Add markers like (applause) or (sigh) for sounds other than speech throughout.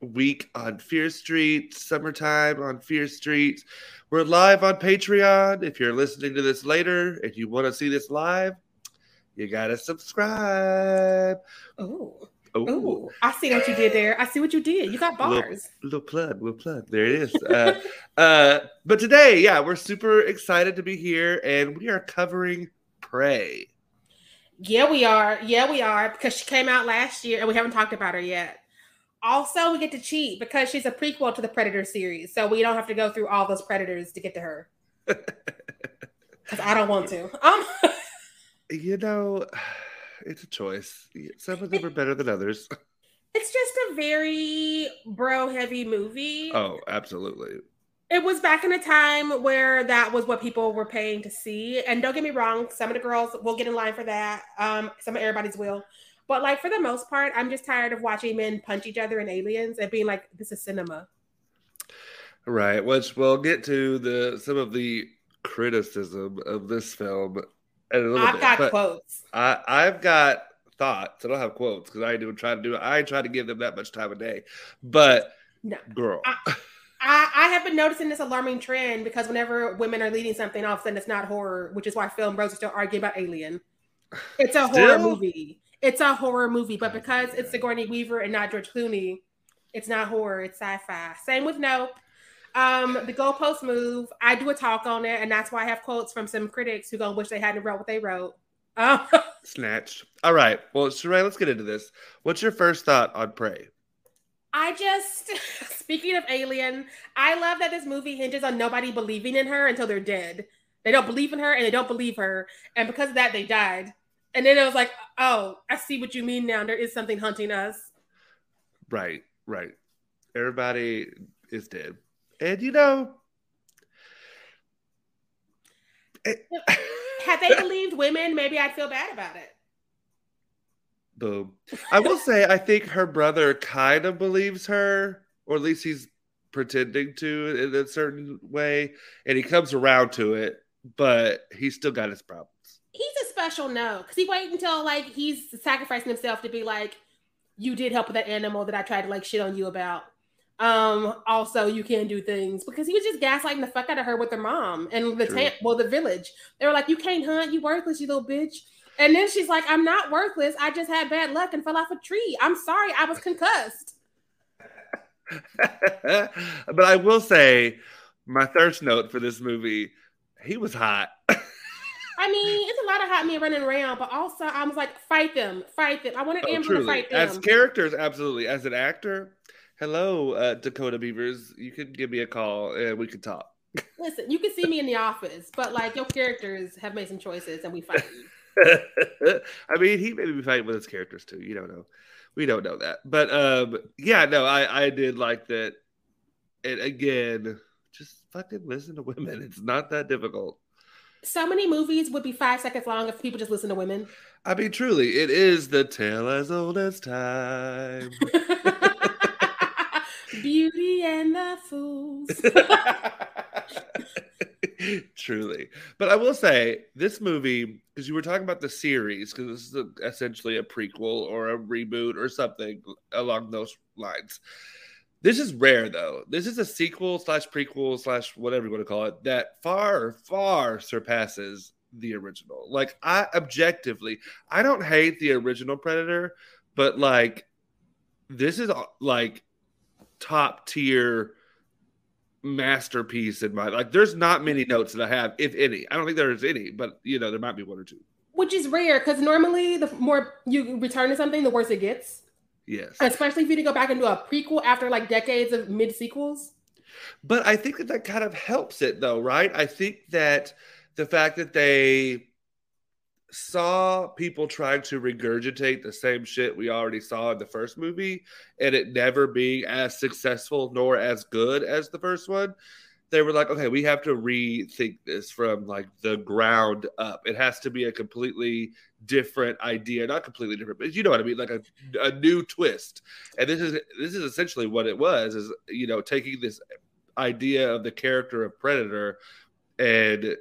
week on Fear Street, summertime on Fear Street. We're live on Patreon. If you're listening to this later and you want to see this live, you got to subscribe. Oh. Oh, I see what you did there. I see what you did. You got bars. Little, little plug, little plug. There it is. Uh, (laughs) uh, but today, yeah, we're super excited to be here, and we are covering Prey. Yeah, we are. Yeah, we are because she came out last year, and we haven't talked about her yet. Also, we get to cheat because she's a prequel to the Predator series, so we don't have to go through all those Predators to get to her. (laughs) Because I don't want to. Um, (laughs) you know it's a choice. Some of them are better than others. (laughs) It's just a very bro heavy movie. Oh, absolutely. It was back in a time where that was what people were paying to see. And don't get me wrong, some of the girls will get in line for that. Um, some of everybody's will. But like for the most part, I'm just tired of watching men punch each other in aliens and being like, this is cinema. Right. Which we'll get to the some of the criticism of this film in a little I've bit, got quotes. I, I've got thoughts. I don't have quotes because I do try to do. I try to give them that much time a day. But no, girl. I, I, I, have been noticing this alarming trend because whenever women are leading something, all of a sudden it's not horror, which is why film bros are still arguing about Alien. It's a horror movie. It's a horror movie, but because it's Sigourney Weaver and not George Clooney, it's not horror. It's sci-fi. Same with Nope. Um, the goalpost move. I do a talk on it, and that's why I have quotes from some critics who gonna wish they hadn't wrote what they wrote. Oh. (laughs) Snatched. All right. Well, Sharai, let's get into this. What's your first thought on Prey? I just, (laughs) speaking of Alien, I love that this movie hinges on nobody believing in her until they're dead. They don't believe in her and they don't believe her. And because of that, they died. And then it was like, oh, I see what you mean now. There is something hunting us. Right, right. Everybody is dead. And you know, it, had they believed women, maybe I'd feel bad about it. Boom. I will say, I think her brother kind of believes her, or at least he's pretending to in a certain way, and he comes around to it, but he's still got his problems. He's a special no, because he waited until like he's sacrificing himself to be like, you did help with that animal that I tried to like shit on you about. Um, also, you can do things because he was just gaslighting the fuck out of her with her mom and the town, well, the village. They were like, "You can't hunt, you worthless, you little bitch." And then she's like, "I'm not worthless. I just had bad luck and fell off a tree. I'm sorry, I was concussed." (laughs) but I will say, my thirst note for this movie, he was hot. (laughs) I mean, it's a lot of hot men running around, but also I was like, fight them, fight them. I wanted oh, Amber to fight them. As characters, absolutely. As an actor, hello, uh, Dakota Beavers. You can give me a call and we can talk. Listen, you can see me in the office, but like your characters have made some choices and we fight. (laughs) I mean, he may be fighting with his characters too. You don't know. We don't know that. But um, yeah, no, I, I did like that. And again, just fucking listen to women. It's not that difficult. So many movies would be five seconds long if people just listen to women. I mean, truly, it is the tale as old as time. (laughs) Beauty and the Fools. (laughs) Truly. But I will say, this movie, because you were talking about the series, because this is a, essentially a prequel or a reboot or something along those lines. This is rare, though. This is a sequel slash prequel slash whatever you want to call it that far, far surpasses the original. Like, I objectively, I don't hate the original Predator, but like, this is like top tier masterpiece in my like there's not many notes that I have, if any. I don't think there's any, but you know, there might be one or two. Which is rare because normally the more you return to something, the worse it gets. Yes. Especially if you to go back and do a prequel after like decades of mid sequels. But I think that that kind of helps it though, right? I think that the fact that they saw people trying to regurgitate the same shit we already saw in the first movie and it never being as successful nor as good as the first one they were like okay we have to rethink this from like the ground up it has to be a completely different idea not completely different but you know what i mean like a, a new twist and this is this is essentially what it was is you know taking this idea of the character of predator and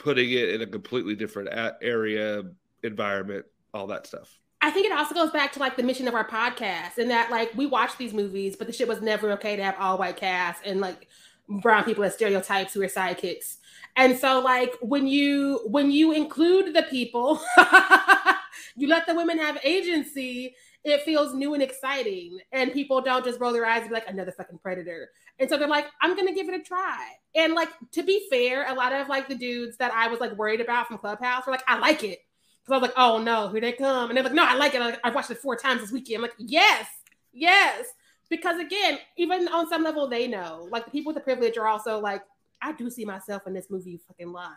putting it in a completely different area, environment, all that stuff. I think it also goes back to like the mission of our podcast and that like we watch these movies, but the shit was never okay to have all white cast and like brown people as stereotypes who are sidekicks. And so like when you when you include the people, (laughs) you let the women have agency, it feels new and exciting. And people don't just roll their eyes and be like, another fucking predator. And so they're like, I'm gonna give it a try. And like to be fair, a lot of like the dudes that I was like worried about from Clubhouse were like, I like it. Because I was like, oh no, here they come. And they're like, no, I like it. I've watched it four times this weekend. I'm like, yes, yes. Because again, even on some level, they know. Like the people with the privilege are also like, I do see myself in this movie fucking lot.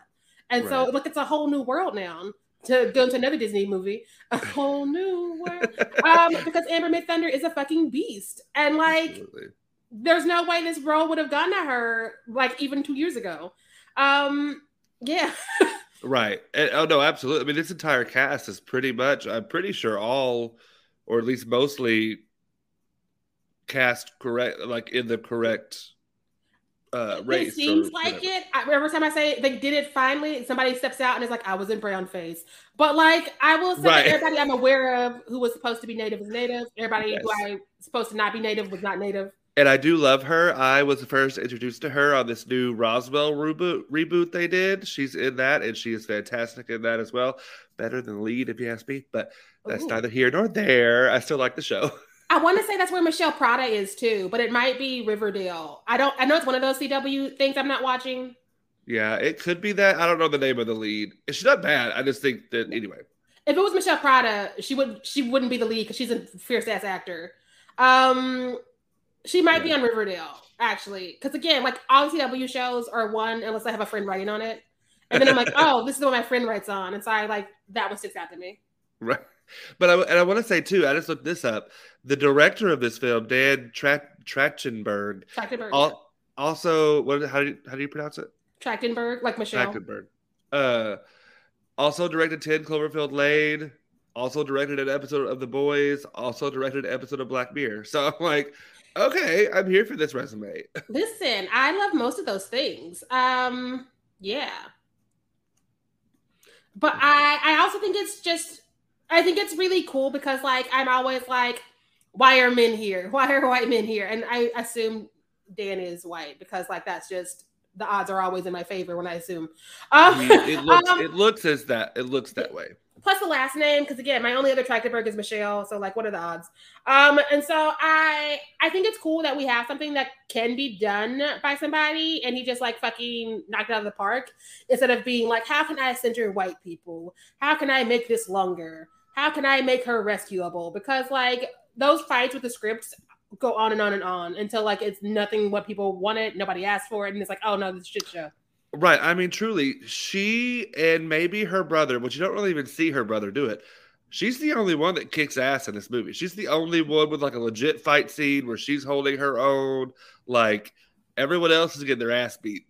And right. so look, it's a whole new world now to go into another Disney movie, a (laughs) whole new world. um, because Amber Midthunder is a fucking beast. And like Absolutely there's no way this role would have gone to her like even two years ago. Um, yeah. (laughs) right. And, oh no, absolutely. I mean, this entire cast is pretty much. I'm pretty sure all, or at least mostly, cast correct, like in the correct uh, race. It seems like it. I, every time I say they did it finally, somebody steps out and is like, "I was in brown face." But like, I will say, right. everybody I'm aware of who was supposed to be native is native. Everybody yes. who I supposed to not be native was not native and I do love her. I was first introduced to her on this new Roswell reboot reboot they did. She's in that, and she is fantastic in that as well. Better than lead, if you ask me, but that's Ooh. neither here nor there. I still like the show. (laughs) I want to say that's where Michelle Prada is too, but it might be Riverdale. I don't. I know it's one of those CW things I'm not watching. Yeah, it could be that. I don't know the name of the lead. She's not bad. I just think that anyway. If it was Michelle Prada, she would she wouldn't be the lead because she's a fierce ass actor. Um, she might be on Riverdale, actually. Because again, like all CW shows are one unless I have a friend writing on it. And then I'm like, (laughs) oh, this is what my friend writes on. And so I like that one sticks out to me. Right. But I, and I want to say too, I just looked this up. The director of this film, Dan Trachtenberg, Trachtenberg al- also what? How do you, how do you pronounce it? Trachtenberg, like Michelle. Trachtenberg. Uh, also directed Ten Cloverfield Lane. Also directed an episode of The Boys. Also directed an episode of Black Mirror. So I'm like, okay, I'm here for this resume. (laughs) Listen, I love most of those things. Um, yeah. But I I also think it's just I think it's really cool because like I'm always like, why are men here? (laughs) Why are white men here? And I assume Dan is white because like that's just the odds are always in my favor when I assume. Um, it (laughs) looks um, it looks as that it looks that way plus the last name because again my only other Trachtenberg is michelle so like what are the odds um and so i i think it's cool that we have something that can be done by somebody and he just like fucking knocked it out of the park instead of being like how can i center white people how can i make this longer how can i make her rescuable because like those fights with the scripts go on and on and on until like it's nothing what people wanted nobody asked for it and it's like oh no this shit show Right. I mean, truly, she and maybe her brother, but you don't really even see her brother do it. She's the only one that kicks ass in this movie. She's the only one with like a legit fight scene where she's holding her own. Like everyone else is getting their ass beat.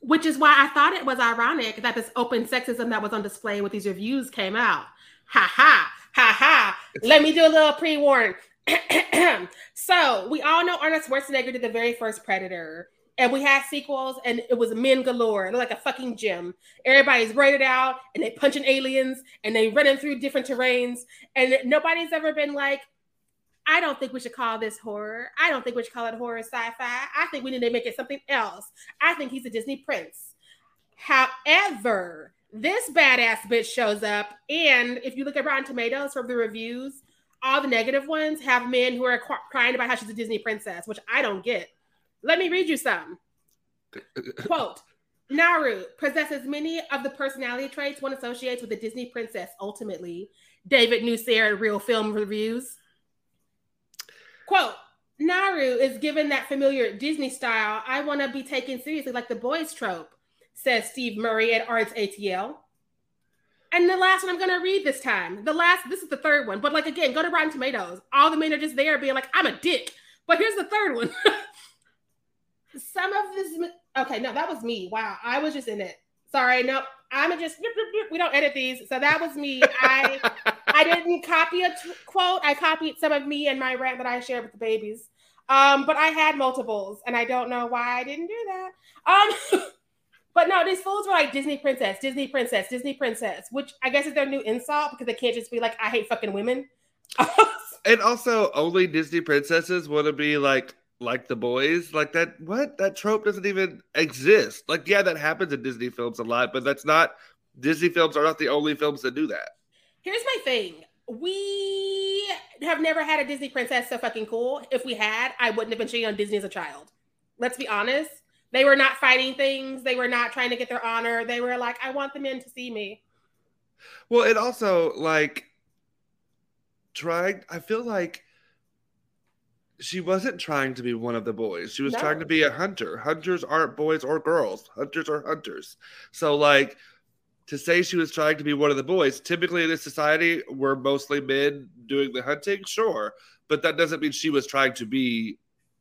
Which is why I thought it was ironic that this open sexism that was on display with these reviews came out. Ha ha, ha ha. Let me do a little pre warning. (clears throat) so we all know Arnold Schwarzenegger did the very first Predator and we had sequels, and it was men galore, like a fucking gym. Everybody's rated out, and they punching aliens, and they running through different terrains, and nobody's ever been like, I don't think we should call this horror. I don't think we should call it horror sci-fi. I think we need to make it something else. I think he's a Disney prince. However, this badass bitch shows up, and if you look at Rotten Tomatoes from the reviews, all the negative ones have men who are crying about how she's a Disney princess, which I don't get. Let me read you some. (laughs) Quote Naru possesses many of the personality traits one associates with a Disney princess, ultimately. David Nusair Reel Film Reviews. Quote Naru is given that familiar Disney style, I want to be taken seriously like the boys trope, says Steve Murray at Arts ATL. and the last one I'm gonna read this time. The last, this is the third one, but like again, go to Rotten Tomatoes. All the men are just there being like, I'm a dick. But here's the third one. (laughs) Some of this, okay, no, that was me. Wow, I was just in it. Sorry, no, I'm just we don't edit these, so that was me. I (laughs) I didn't copy a t- quote. I copied some of me and my rant that I shared with the babies. Um, but I had multiples, and I don't know why I didn't do that. Um, (laughs) but no, these fools were like Disney princess, Disney princess, Disney princess, which I guess is their new insult because they can't just be like, I hate fucking women. (laughs) and also, only Disney princesses want to be like like the boys? Like that what? That trope doesn't even exist. Like yeah that happens in disney films a lot but that's not disney films are not the only films that do that. Here's my thing. We have never had a disney princess so fucking cool. If we had i wouldn't have been cheating on disney as a child. Let's be honest they were not fighting things they were not trying to get their honor they were like i want the men to see me well it also like trying i feel like she wasn't trying to be one of the boys. She was no. trying to be a hunter. Hunters aren't boys or girls. Hunters are hunters. So like to say she was trying to be one of the boys, typically in this society we're mostly men doing the hunting, sure. But that doesn't mean she was trying to be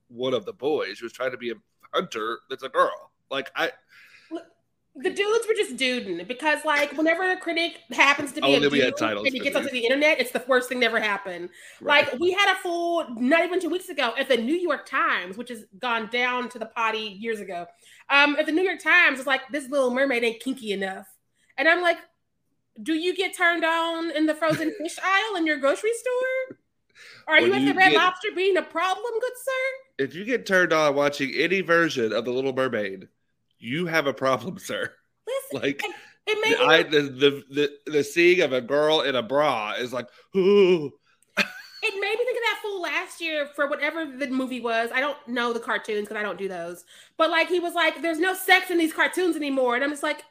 one of the boys. She was trying to be a hunter that's a girl. Like I the dudes were just duding because like whenever a critic happens to be oh, a dude and he gets onto the internet, it's the worst thing that ever happened. Right. Like we had a full not even two weeks ago at the New York Times, which has gone down to the potty years ago. Um, at the New York Times, it's like this little mermaid ain't kinky enough. And I'm like, do you get turned on in the frozen (laughs) fish aisle in your grocery store? Are you at the Red get, Lobster being a problem, good sir? If you get turned on watching any version of the Little Mermaid, you have a problem, sir. Listen, like it the, I, the, the the the seeing of a girl in a bra is like, ooh. (laughs) It made me think of that fool last year for whatever the movie was. I don't know the cartoons because I don't do those. But like he was like, "There's no sex in these cartoons anymore," and I'm just like,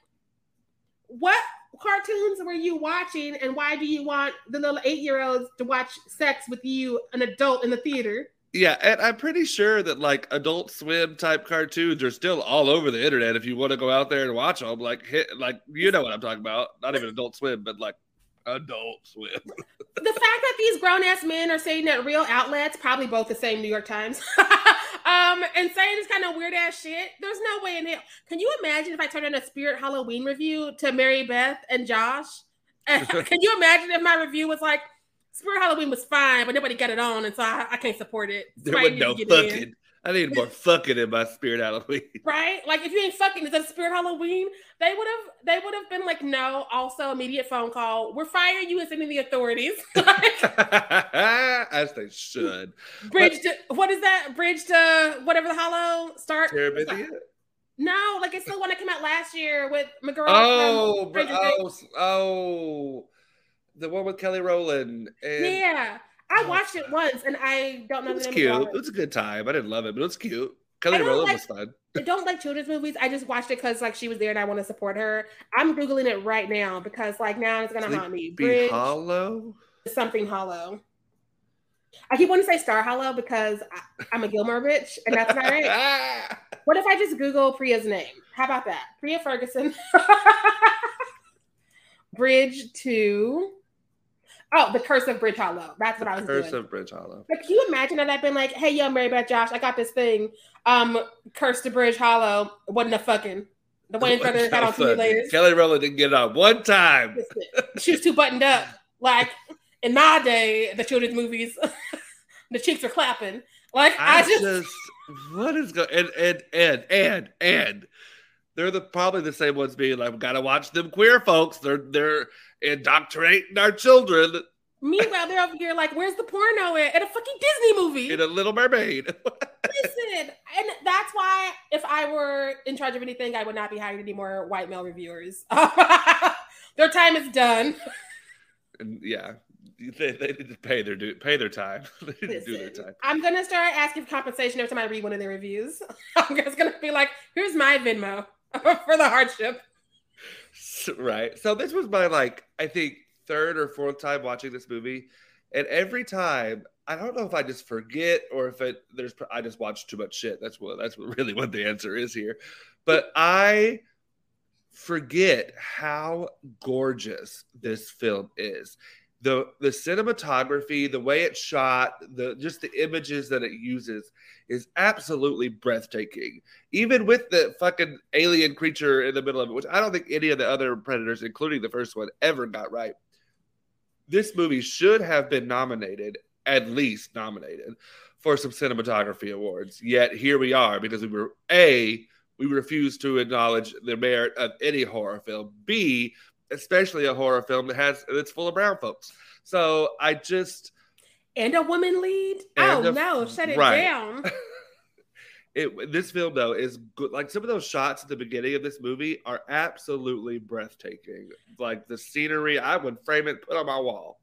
"What cartoons were you watching, and why do you want the little eight year olds to watch sex with you, an adult, in the theater?" Yeah, and I'm pretty sure that like Adult Swim type cartoons are still all over the internet. If you want to go out there and watch them, like hit, like you know what I'm talking about. Not even Adult Swim, but like Adult Swim. (laughs) the fact that these grown ass men are saying that real outlets, probably both the same New York Times, (laughs) um, and saying this kind of weird ass shit. There's no way in hell. Can you imagine if I turned in a Spirit Halloween review to Mary Beth and Josh? (laughs) Can you imagine if my review was like? Spirit Halloween was fine, but nobody got it on, and so I, I can't support it. There was no fucking. I need more fucking in my Spirit Halloween. (laughs) Right? Like if you ain't fucking, is that Spirit Halloween? They would have. They would have been like, no. Also, immediate phone call. We're firing you and sending the authorities. (laughs) (laughs) As they should. Bridge to what is that? Bridge to whatever the Hollow start. No, like it's the one that came out last year with McGraw. Oh, oh, oh the one with Kelly Rowland. And, yeah, I oh, watched it once, and I don't know. It was cute. It was a good time. I didn't love it, but it was cute. Kelly Rowland like, was fun. I don't like children's movies. I just watched it because like she was there and I want to support her. I'm googling it right now because like now it's gonna Sleep haunt me. Bridge, Hollow. Something hollow. I keep wanting to say Star Hollow because I, am a Gilmore bitch, and that's not right. (laughs) what if I just Google Priya's name? How about that? Priya Ferguson. (laughs) Bridge to Oh, the Curse of Bridge Hollow. That's what I was Curse doing. of Bridge Hollow. Like, can you imagine that I've been like, hey, yo, Mary Beth Josh, I got this thing. Um, Curse to Bridge Hollow. wasn't a fucking. The Wayans brothers got on two layers. Kelly Rowland didn't get it on one time. she was too buttoned up. Like in my day, the children's movies, (laughs) the cheeks are clapping. Like I, I just, just what is going and and and and and they're the probably the same ones being like, gotta watch them queer folks. They're they're indoctrinating our children. Meanwhile, they're over here like, where's the porno at? In a fucking Disney movie. In a Little Mermaid. (laughs) Listen, and that's why if I were in charge of anything, I would not be hiring any more white male reviewers. (laughs) their time is done. And yeah, they, they need to pay their do, pay their time. (laughs) they Listen, do their time. I'm gonna start asking for compensation every time I read one of their reviews. I'm just gonna be like, here's my Venmo for the hardship. (laughs) right. So this was my like I think third or fourth time watching this movie, and every time I don't know if I just forget or if it there's I just watch too much shit. That's what that's what (laughs) really what the answer is here. But I forget how gorgeous this film is. The the cinematography, the way it's shot, the just the images that it uses is absolutely breathtaking. Even with the fucking alien creature in the middle of it, which I don't think any of the other predators, including the first one, ever got right. This movie should have been nominated, at least nominated, for some cinematography awards. Yet here we are because we were A, we refuse to acknowledge the merit of any horror film. B, especially a horror film that has that's full of brown folks. So I just and a woman lead. Oh a, no, shut it right. down. (laughs) it this film though is good. Like some of those shots at the beginning of this movie are absolutely breathtaking. Like the scenery, I would frame it, put on my wall.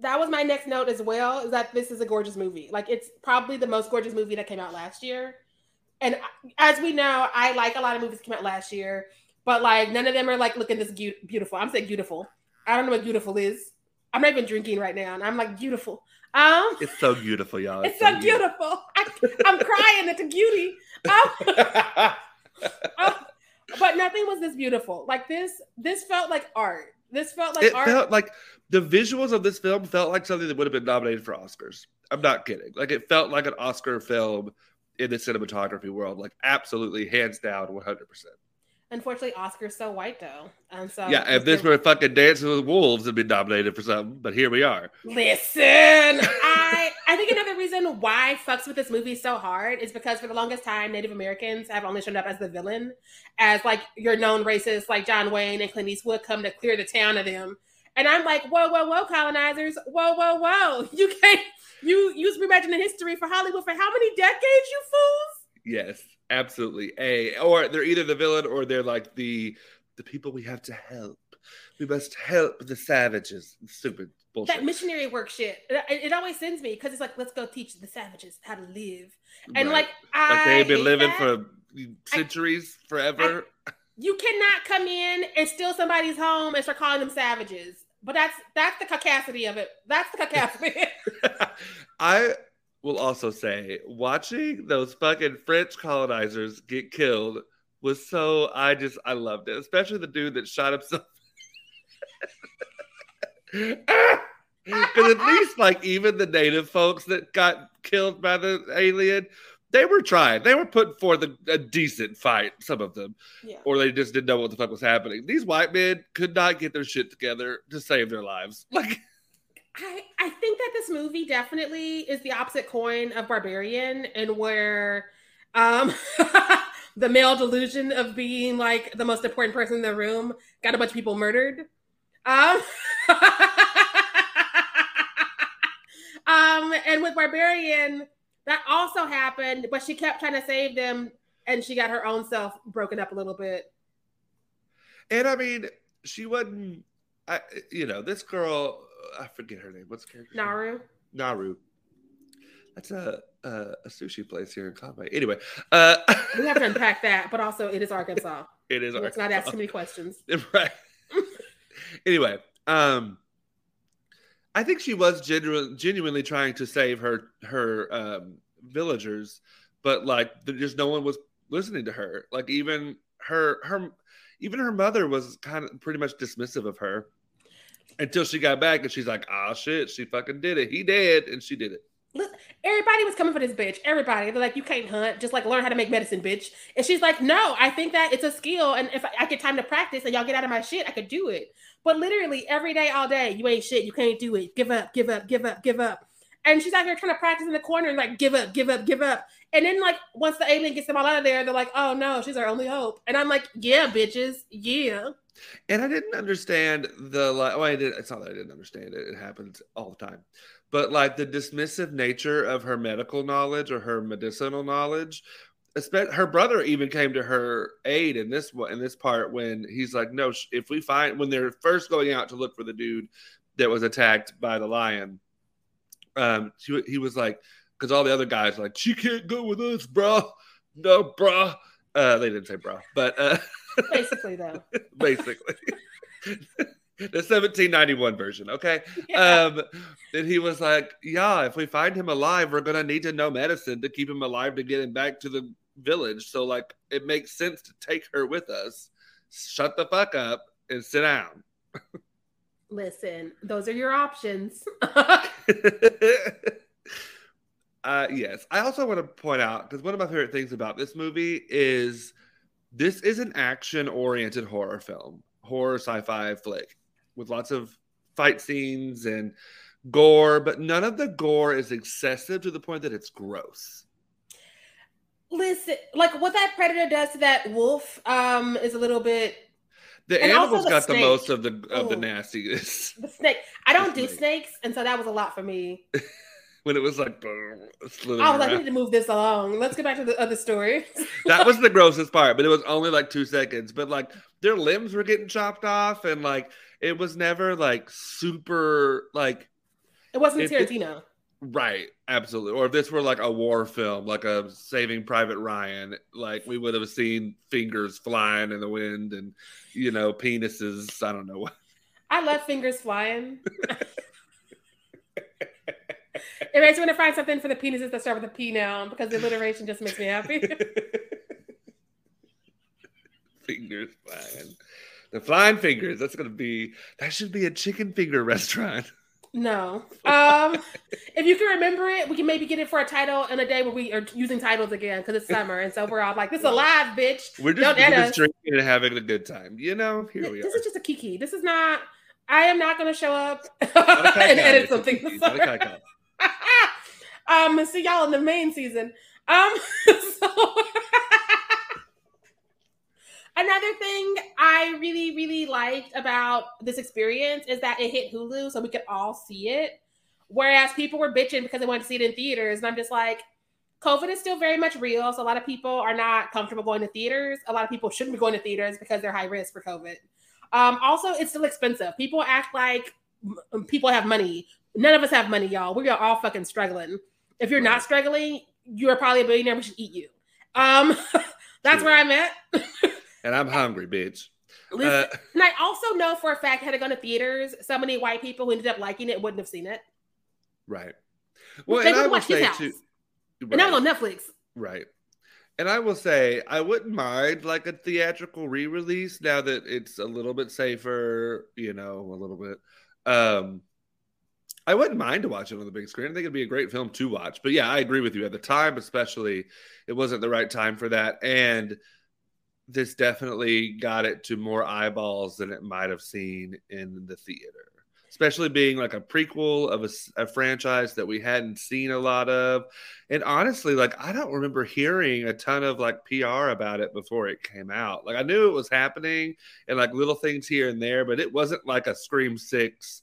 That was my next note as well. Is that this is a gorgeous movie. Like it's probably the most gorgeous movie that came out last year and uh, as we know, I like a lot of movies that came out last year, but like none of them are like looking this beautiful. I'm saying beautiful. I don't know what beautiful is. I'm not even drinking right now, and I'm like beautiful. Um, it's so beautiful, y'all. It's, it's so, so, beautiful. beautiful. I, am crying at the beauty. Um, (laughs) um, but nothing was this beautiful. Like this, this felt like art. This felt like it art. felt like the visuals of this film felt like something that would have been nominated for Oscars. I'm not kidding. Like it felt like an Oscar film in the cinematography world, like absolutely hands down, one hundred percent. Unfortunately, Oscar's so white though, and so yeah. If this were fucking Dancing with Wolves, it'd be nominated for something, but here we are. Listen, (laughs) I I think another reason why fucks with this movie so hard is because for the longest time, Native Americans have only shown up as the villain, as like your known racists like John Wayne and Clint Eastwood come to clear the town of them. And I'm like, whoa, whoa, whoa, colonizers, whoa, whoa, whoa! (laughs) You can't you use reimagining history for Hollywood for how many decades, you fools? Yes, absolutely. A or they're either the villain or they're like the the people we have to help. We must help the savages. Stupid bullshit. That missionary work shit. It, it always sends me because it's like, let's go teach the savages how to live. And right. like, like they've been living that. for centuries, I, forever. I, you cannot come in and steal somebody's home and start calling them savages. But that's that's the caucasity of it. That's the (laughs) caucasity. I will also say, watching those fucking French colonizers get killed was so I just I loved it, especially the dude that shot himself. (laughs) Because at least like even the native folks that got killed by the alien, they were trying. They were putting forth a, a decent fight, some of them. Yeah. Or they just didn't know what the fuck was happening. These white men could not get their shit together to save their lives. Like I, I think that this movie definitely is the opposite coin of Barbarian and where um (laughs) the male delusion of being like the most important person in the room got a bunch of people murdered. Um (laughs) um and with Barbarian that also happened, but she kept trying to save them and she got her own self broken up a little bit. And I mean, she wasn't, I, you know, this girl, I forget her name. What's the character? Naru. Naru. That's a, a, a sushi place here in Conway. Anyway, uh, we have to unpack that, but also it is Arkansas. (laughs) It is. Let's Arkansas. not ask too many questions. (laughs) Right. (laughs) anyway, um, I think she was genuine, genuinely trying to save her her um, villagers, but like just no one was listening to her. Like even her her even her mother was kind of pretty much dismissive of her until she got back and she's like, "Ah, shit, she fucking did it. He did, and she did it." everybody was coming for this bitch. Everybody, they're like, "You can't hunt. Just like learn how to make medicine, bitch." And she's like, "No, I think that it's a skill, and if I get time to practice and y'all get out of my shit, I could do it." But literally every day, all day, you ain't shit. You can't do it. Give up, give up, give up, give up. And she's out here trying to practice in the corner and like, give up, give up, give up. And then like once the alien gets them all out of there, they're like, oh no, she's our only hope. And I'm like, yeah, bitches, yeah. And I didn't understand the like. Well, I did. It's not that I didn't understand it. It happens all the time. But like the dismissive nature of her medical knowledge or her medicinal knowledge, her brother even came to her aid in this in this part when he's like, no, if we find when they're first going out to look for the dude that was attacked by the lion, um, he, he was like, because all the other guys like, she can't go with us, bro. No, bro. Uh, they didn't say bro, but uh, (laughs) (laughs) basically though, basically. (laughs) the 1791 version, okay? Yeah. Um, and he was like, Yeah, if we find him alive, we're gonna need to know medicine to keep him alive to get him back to the village. So like it makes sense to take her with us. shut the fuck up and sit down. Listen, those are your options. (laughs) uh, yes. I also want to point out because one of my favorite things about this movie is this is an action oriented horror film, horror sci fi flick with lots of fight scenes and gore, but none of the gore is excessive to the point that it's gross. Listen, like what that predator does to that wolf um, is a little bit. The and animals the got snake. the most of the of Ooh, the nastiness. The snake. I don't do snakes, and so that was a lot for me. (laughs) when it was like, I was around. like, I need to move this along. Let's get back to the other story. (laughs) that was the grossest part, but it was only like two seconds. But like their limbs were getting chopped off, and like it was never like super like. It wasn't it, Tarantino. It, right, absolutely. Or if this were like a war film, like a Saving Private Ryan, like we would have seen fingers flying in the wind and you know penises. I don't know what. I love fingers flying. (laughs) it makes me want to find something for the penises that start with a P now because the alliteration just makes me happy. (laughs) fingers flying. The flying fingers. That's gonna be that should be a chicken finger restaurant. No. (laughs) Um if you can remember it, we can maybe get it for a title in a day where we are using titles again because it's summer and so we're all like, this is a live bitch. We're just, we're just drinking and having a good time. You know, here we this are. This is just a kiki. This is not I am not gonna show up (laughs) and edit something. (laughs) um, see y'all in the main season. Um, (laughs) so (laughs) another thing I really, really liked about this experience is that it hit Hulu, so we could all see it. Whereas people were bitching because they wanted to see it in theaters, and I'm just like, COVID is still very much real. So a lot of people are not comfortable going to theaters. A lot of people shouldn't be going to theaters because they're high risk for COVID. Um, also, it's still expensive. People act like people have money. None of us have money, y'all. We are all fucking struggling. If you're not struggling, you're probably a billionaire. We should eat you. Um, (laughs) that's where I'm at. and I'm hungry, bitch. (laughs) Listen, uh, and I also know for a fact, had it gone to theaters, so many white people who ended up liking it wouldn't have seen it. Right. Well, they and I would say too, right. and that was on Netflix. Right. And I will say, I wouldn't mind like a theatrical re-release now that it's a little bit safer, you know, a little bit. Um, I wouldn't mind to watch it on the big screen. I think it'd be a great film to watch. But yeah, I agree with you. At the time, especially, it wasn't the right time for that. And this definitely got it to more eyeballs than it might have seen in the theater. Especially being like a prequel of a, a franchise that we hadn't seen a lot of. And honestly, like I don't remember hearing a ton of like PR about it before it came out. Like I knew it was happening and like little things here and there, but it wasn't like a Scream 6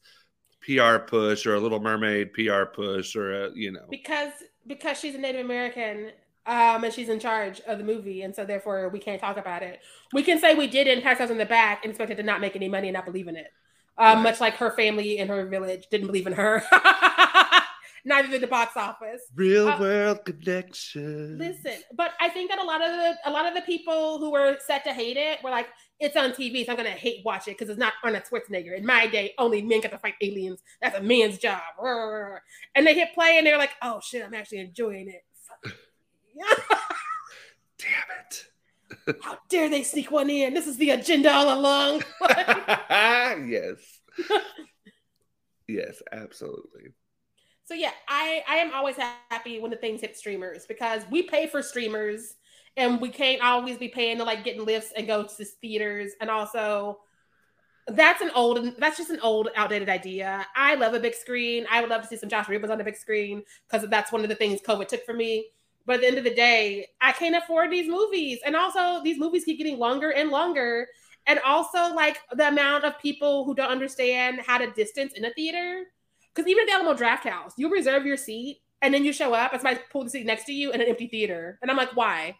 PR push or a Little Mermaid PR push or a you know because because she's a Native American um, and she's in charge of the movie, and so therefore we can't talk about it. We can say we did it and pat ourselves in the back and expect it to not make any money and not believe in it. Um, right. Much like her family in her village didn't believe in her. (laughs) Neither did the box office. Real uh, world connection. Listen, but I think that a lot of the a lot of the people who were set to hate it were like, it's on TV, so I'm gonna hate watch it because it's not Arnold Schwarzenegger. In my day, only men get to fight aliens. That's a man's job. And they hit play and they're like, oh shit, I'm actually enjoying it. (laughs) Damn it. (laughs) How dare they sneak one in? This is the agenda all along. (laughs) yes. yes, absolutely. So yeah, I I am always happy when the things hit streamers because we pay for streamers and we can't always be paying to like getting lifts and go to theaters. And also that's an old that's just an old outdated idea. I love a big screen. I would love to see some josh Ribbons on the big screen because that's one of the things covid took from me. But at the end of the day i can't afford these movies. And also these movies keep getting longer and longer. And also like the amount of people who don't understand how to distance in a theater. Because even at the alamo drafthouse you reserve your seat and then you show up. And somebody pull the seat next to you in an empty theater. And i'm like why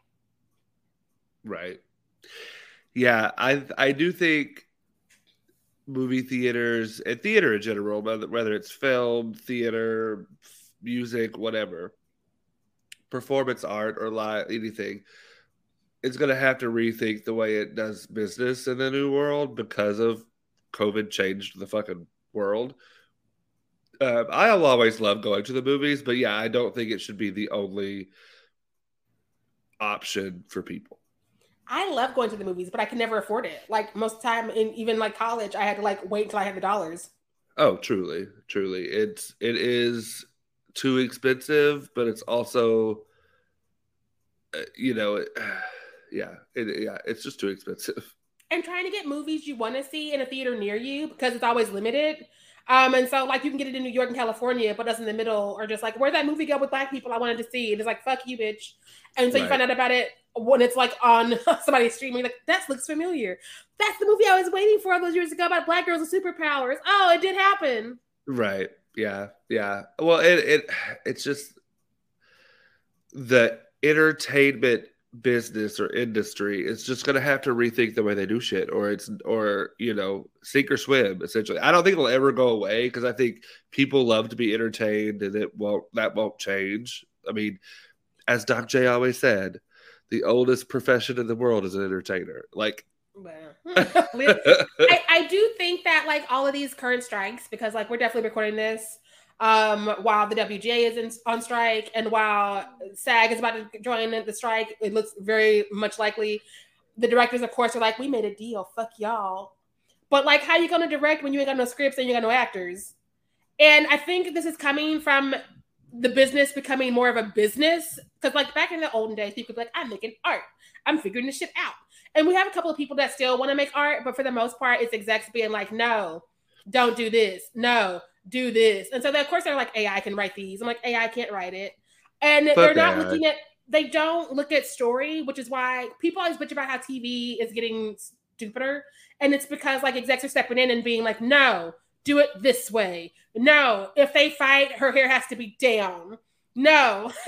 Right. Yeah, I I do think movie theaters and theater in general, whether it's film, theater, music, whatever, performance art or live anything, it's going to have to rethink the way it does business in the new world because of COVID changed the fucking world. Uh, I'll always love going to the movies, but yeah, I don't think it should be the only option for people. I love going to the movies, but I can never afford it. Like most of the time, in even like college, I had to like wait until I had the dollars. Oh, truly, truly, it's it is too expensive, but it's also, uh, you know, it, (sighs) yeah, it, yeah, it's just too expensive. (laughs) And trying to get movies you want to see in a theater near you because it's always limited. Um, and so like you can get it in New York and California, but us in the middle are just like where'd that movie go with black people I wanted to see? And it's like fuck you, bitch. And so right. you find out about it when it's like on (laughs) somebody streaming, like that looks familiar. That's the movie I was waiting for all those years ago about black girls with superpowers. Oh, it did happen. Right. Yeah. Yeah. Well, it it it's just the entertainment business or industry is just going to have to rethink the way they do shit or it's or you know sink or swim essentially i don't think it'll ever go away because i think people love to be entertained and it won't that won't change i mean as doc j always said the oldest profession in the world is an entertainer like well, (laughs) I, I do think that like all of these current strikes because like we're definitely recording this um, while the WGA is in, on strike and while SAG is about to join the strike, it looks very much likely. The directors, of course, are like, "We made a deal. Fuck y'all." But like, how you gonna direct when you ain't got no scripts and you got no actors? And I think this is coming from the business becoming more of a business because, like, back in the olden days, people could be like, "I'm making art. I'm figuring this shit out." And we have a couple of people that still want to make art, but for the most part, it's execs being like, "No, don't do this. No, do this. And so, they, of course, they're like, AI can write these. I'm like, AI can't write it. And but they're not looking at, they don't look at story, which is why people always bitch about how TV is getting stupider. And it's because like execs are stepping in and being like, no, do it this way. No, if they fight, her hair has to be down. No. (laughs)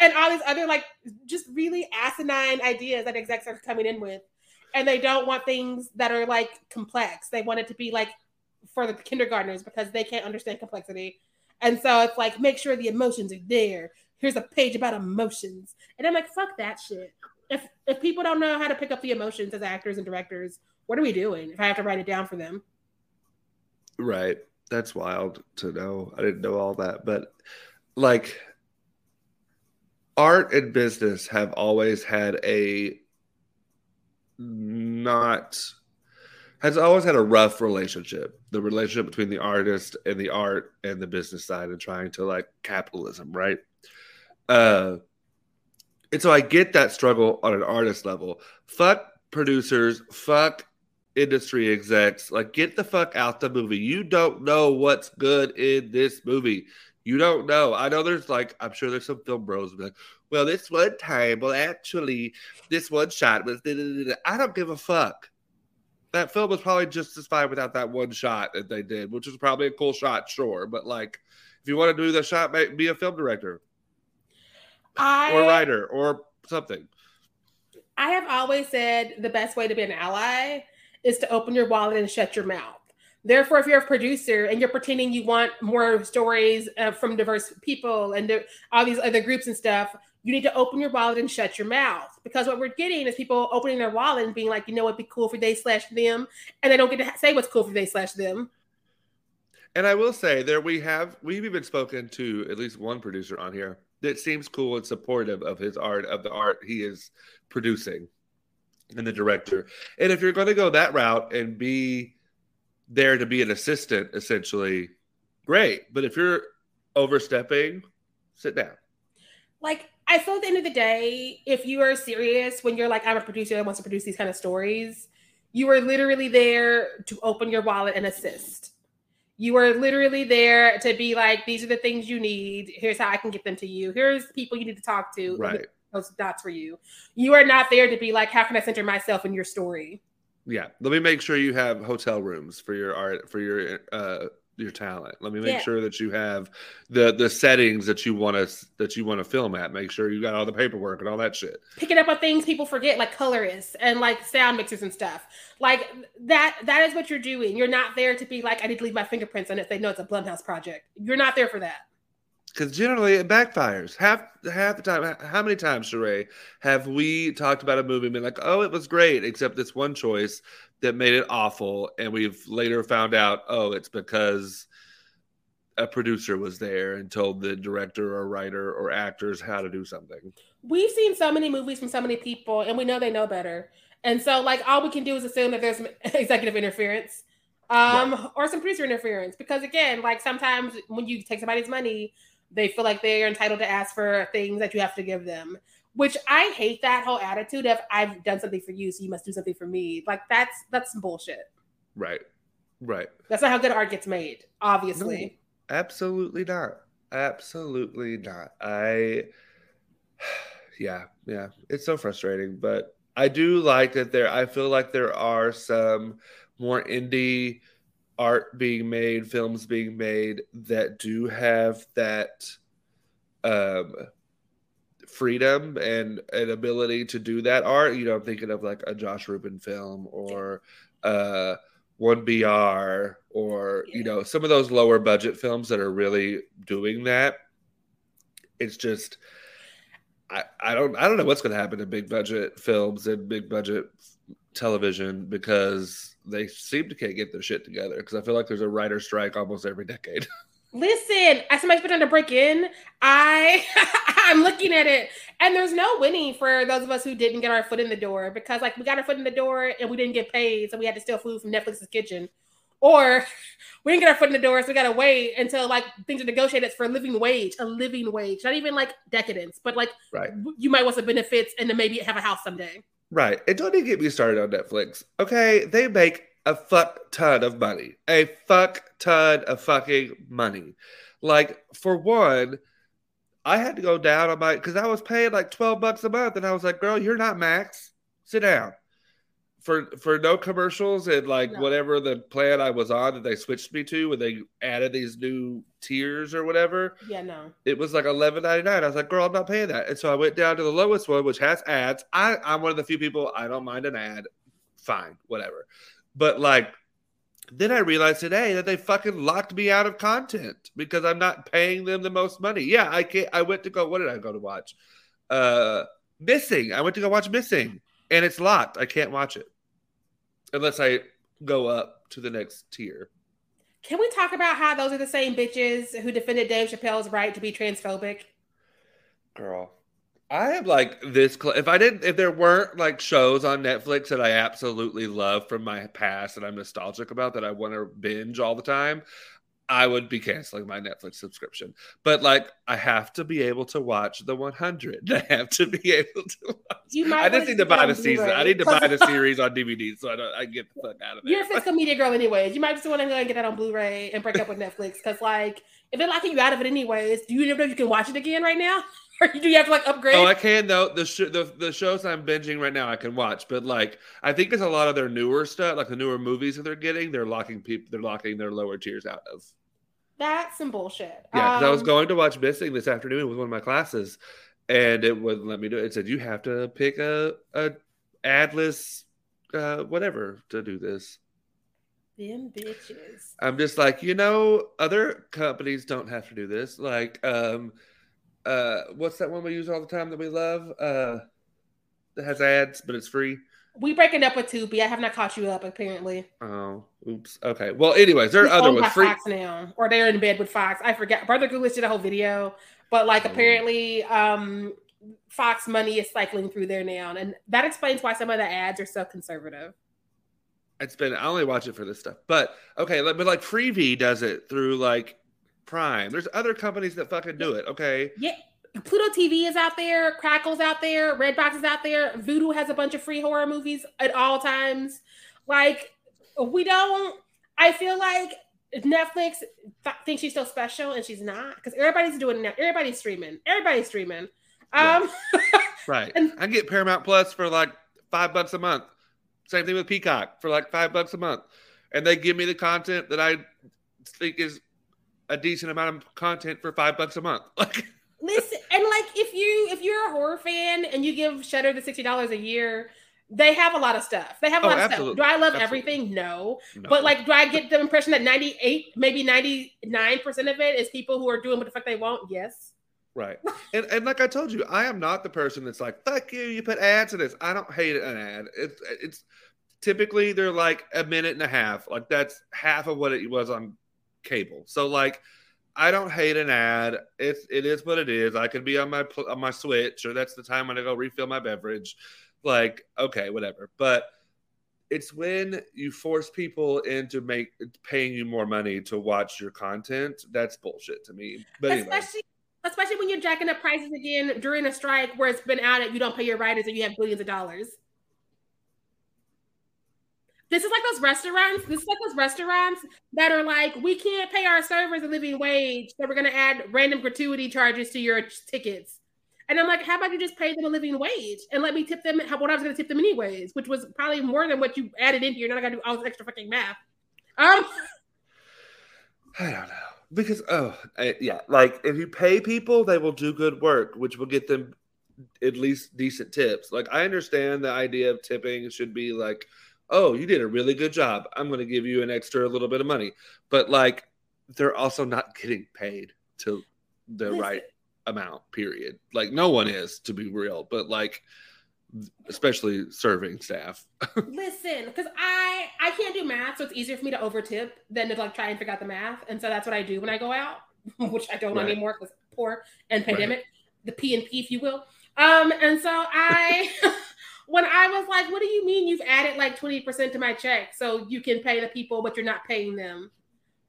and all these other like just really asinine ideas that execs are coming in with. And they don't want things that are like complex. They want it to be like for the kindergartners because they can't understand complexity. And so it's like, make sure the emotions are there. Here's a page about emotions. And I'm like, fuck that shit. If if people don't know how to pick up the emotions as actors and directors, what are we doing if I have to write it down for them? Right. That's wild to know. I didn't know all that. But like art and business have always had a not has always had a rough relationship the relationship between the artist and the art and the business side and trying to like capitalism right uh and so i get that struggle on an artist level fuck producers fuck industry execs like get the fuck out the movie. You don't know what's good in this movie. You don't know. I know there's like i'm sure there's some film bros like well this one time well actually this one shot was i don't give a fuck. That film was probably just as fine without that one shot that they did, which was probably a cool shot, sure. But like, if you want to do the shot, be a film director, I, or writer, or something. I have always said the best way to be an ally is to open your wallet and shut your mouth. Therefore, if you're a producer and you're pretending you want more stories uh, from diverse people and all these other groups and stuff, you need to open your wallet and shut your mouth because what we're getting is people opening their wallet and being like, you know what, be cool for they slash them, and they don't get to say what's cool for they slash them. And I will say there we have we've even spoken to at least one producer on here that seems cool and supportive of his art of the art he is producing and the director. And if you're going to go that route and be there to be an assistant essentially, great. But if you're overstepping, sit down. Like I feel at the end of the day, if you are serious when you're like, I'm a producer that wants to produce these kind of stories, you are literally there to open your wallet and assist. You are literally there to be like, these are the things you need. Here's how I can get them to you. Here's people you need to talk to. Right. Those dots for you. You are not there to be like, how can I center myself in your story? Yeah. Let me make sure you have hotel rooms for your art, for your uh, your talent. Let me make yeah. sure that you have the the settings that you want to that you want to film at. Make sure you got all the paperwork and all that shit. Picking up on things people forget, like colorists and like sound mixers and stuff. Like that. That is what you're doing. You're not there to be like, I need to leave my fingerprints on it. They know it's a Blumhouse project. You're not there for that. Because generally it backfires. Half half the time, how many times, Sharai, have we talked about a movie and been like, "Oh, it was great," except this one choice that made it awful, and we've later found out, oh, it's because a producer was there and told the director or writer or actors how to do something. We've seen so many movies from so many people, and we know they know better. And so, like, all we can do is assume that there's (laughs) executive interference um, right. or some producer interference. Because again, like sometimes when you take somebody's money, they feel like they're entitled to ask for things that you have to give them. Which I hate that whole attitude of I've done something for you, so you must do something for me. Like that's that's some bullshit. Right. Right. That's not how good art gets made, obviously. No, absolutely not. Absolutely not. I (sighs) yeah, yeah. It's so frustrating, but I do like that there I feel like there are some more indie art being made, films being made that do have that um freedom and an ability to do that art. You know, I'm thinking of like a Josh Ruben film or uh one BR or yeah. you know some of those lower budget films that are really doing that. It's just I, I don't I don't know what's going to happen to big budget films and big budget television because they seem to can't get their shit together because I feel like there's a writer strike almost every (laughs) decade. Listen, as somebody's been trying to break in, I (laughs) I'm looking at it, and there's no winning for those of us who didn't get our foot in the door because like we got our foot in the door and we didn't get paid, so we had to steal food from Netflix's kitchen, or (laughs) we didn't get our foot in the door, so we gotta wait until like things are negotiated for a living wage, a living wage, not even like decadence, but like right. you might want some benefits and then maybe have a house someday. Right, and don't even get me started on Netflix. Okay, they make a fuck ton of money. A fuck ton of fucking money. Like, for one, I had to go down on my because I was paying like 12 bucks a month, and I was like, girl, you're not max. Sit down. For for no commercials and like no. whatever the plan I was on that they switched me to when they added these new tiers or whatever. Yeah, no. It was like eleven ninety nine. I was like, girl, I'm not paying that. And so I went down to the lowest one, which has ads. I, I'm one of the few people I don't mind an ad. Fine, whatever. But like, then I realized today that they fucking locked me out of content because I'm not paying them the most money. Yeah, I can't. I went to go. What did I go to watch? Uh, Missing. I went to go watch Missing, and it's locked. I can't watch it unless I go up to the next tier. Can we talk about how those are the same bitches who defended Dave Chappelle's right to be transphobic? Girl, I am like this. Cl- if I didn't, if there weren't like shows on Netflix that I absolutely love from my past and I'm nostalgic about that I want to binge all the time, I would be canceling my Netflix subscription. But like, I have to be able to watch the 100. I have to be (laughs) able to. Watch. You might I just need to buy the season. I need to buy the (laughs) series on DVD so I don't. I get the fuck out of there. You're a physical media girl, anyways. You might just want to go and get that on Blu-ray and break up with Netflix because, like, if they're locking you out of it anyways, do you know if you can watch it again right now? (laughs) or do you have to like upgrade? Oh, I can though. The, sh- the the shows I'm binging right now, I can watch. But like, I think it's a lot of their newer stuff, like the newer movies that they're getting. They're locking people. They're locking their lower tiers out of. That's some bullshit. Yeah, because um, I was um, going to watch Missing this afternoon with one of my classes, and it wouldn't let me do it. It said you have to pick a a adless, uh, whatever to do this. Them bitches. I'm just like, you know, other companies don't have to do this. Like, um, uh, what's that one we use all the time that we love? Uh, that has ads, but it's free. We breaking up with Tubi. I have not caught you up apparently. Oh, oops. Okay. Well, anyways, there are other ones. Free- Fox now, or they're in bed with Fox. I forget. Brother Goolish did a whole video, but like oh. apparently, um, Fox money is cycling through there now, and that explains why some of the ads are so conservative. It's been I only watch it for this stuff, but okay, but like Freevee does it through like Prime. There's other companies that fucking do it. Okay. Yeah. Pluto TV is out there, Crackle's out there, Redbox is out there. Vudu has a bunch of free horror movies at all times. Like, we don't. I feel like Netflix th- thinks she's so special, and she's not because everybody's doing it now. Everybody's streaming. Everybody's streaming. Um, yeah. (laughs) right. And, I get Paramount Plus for like five bucks a month. Same thing with Peacock for like five bucks a month, and they give me the content that I think is a decent amount of content for five bucks a month. (laughs) Like, listen, and like if you if you're a horror fan and you give Shudder the sixty dollars a year, they have a lot of stuff. They have a oh, lot of stuff. Do I love absolutely. everything? No. no. But like, do I get the impression that 98, maybe 99% of it is people who are doing what the fuck they want? Yes. Right. and and like I told you, I am not the person that's like, fuck you, you put ads in this. I don't hate an ad. It's it's typically they're like a minute and a half. Like that's half of what it was on cable. So like I don't hate an ad. It's it is what it is. I could be on my on my Switch, or that's the time when I go refill my beverage. Like, okay, whatever. But it's when you force people into make paying you more money to watch your content. That's bullshit to me. But anyway. especially especially when you're jacking up prices again during a strike where it's been out and you don't pay your writers and you have billions of dollars. This is like those restaurants. This is like those restaurants that are like, we can't pay our servers a living wage, so we're gonna add random gratuity charges to your tickets. And I'm like, how about you just pay them a living wage and let me tip them what I was gonna tip them anyways, which was probably more than what you added into here. Now I gotta do all this extra fucking math. Um (laughs) I don't know. Because oh I, yeah, like if you pay people, they will do good work, which will get them at least decent tips. Like I understand the idea of tipping should be like oh, you did a really good job. I'm going to give you an extra little bit of money. But like, they're also not getting paid to the Listen. right amount, period. Like, no one is, to be real. But like, especially serving staff. (laughs) Listen, because I I can't do math, so it's easier for me to overtip than to like try and figure out the math. And so that's what I do when I go out, (laughs) which I don't right. anymore because poor and pandemic, right. the P and P, if you will. Um, and so I (laughs) when I was like, what do you mean you've added like 20% to my check so you can pay the people, but you're not paying them?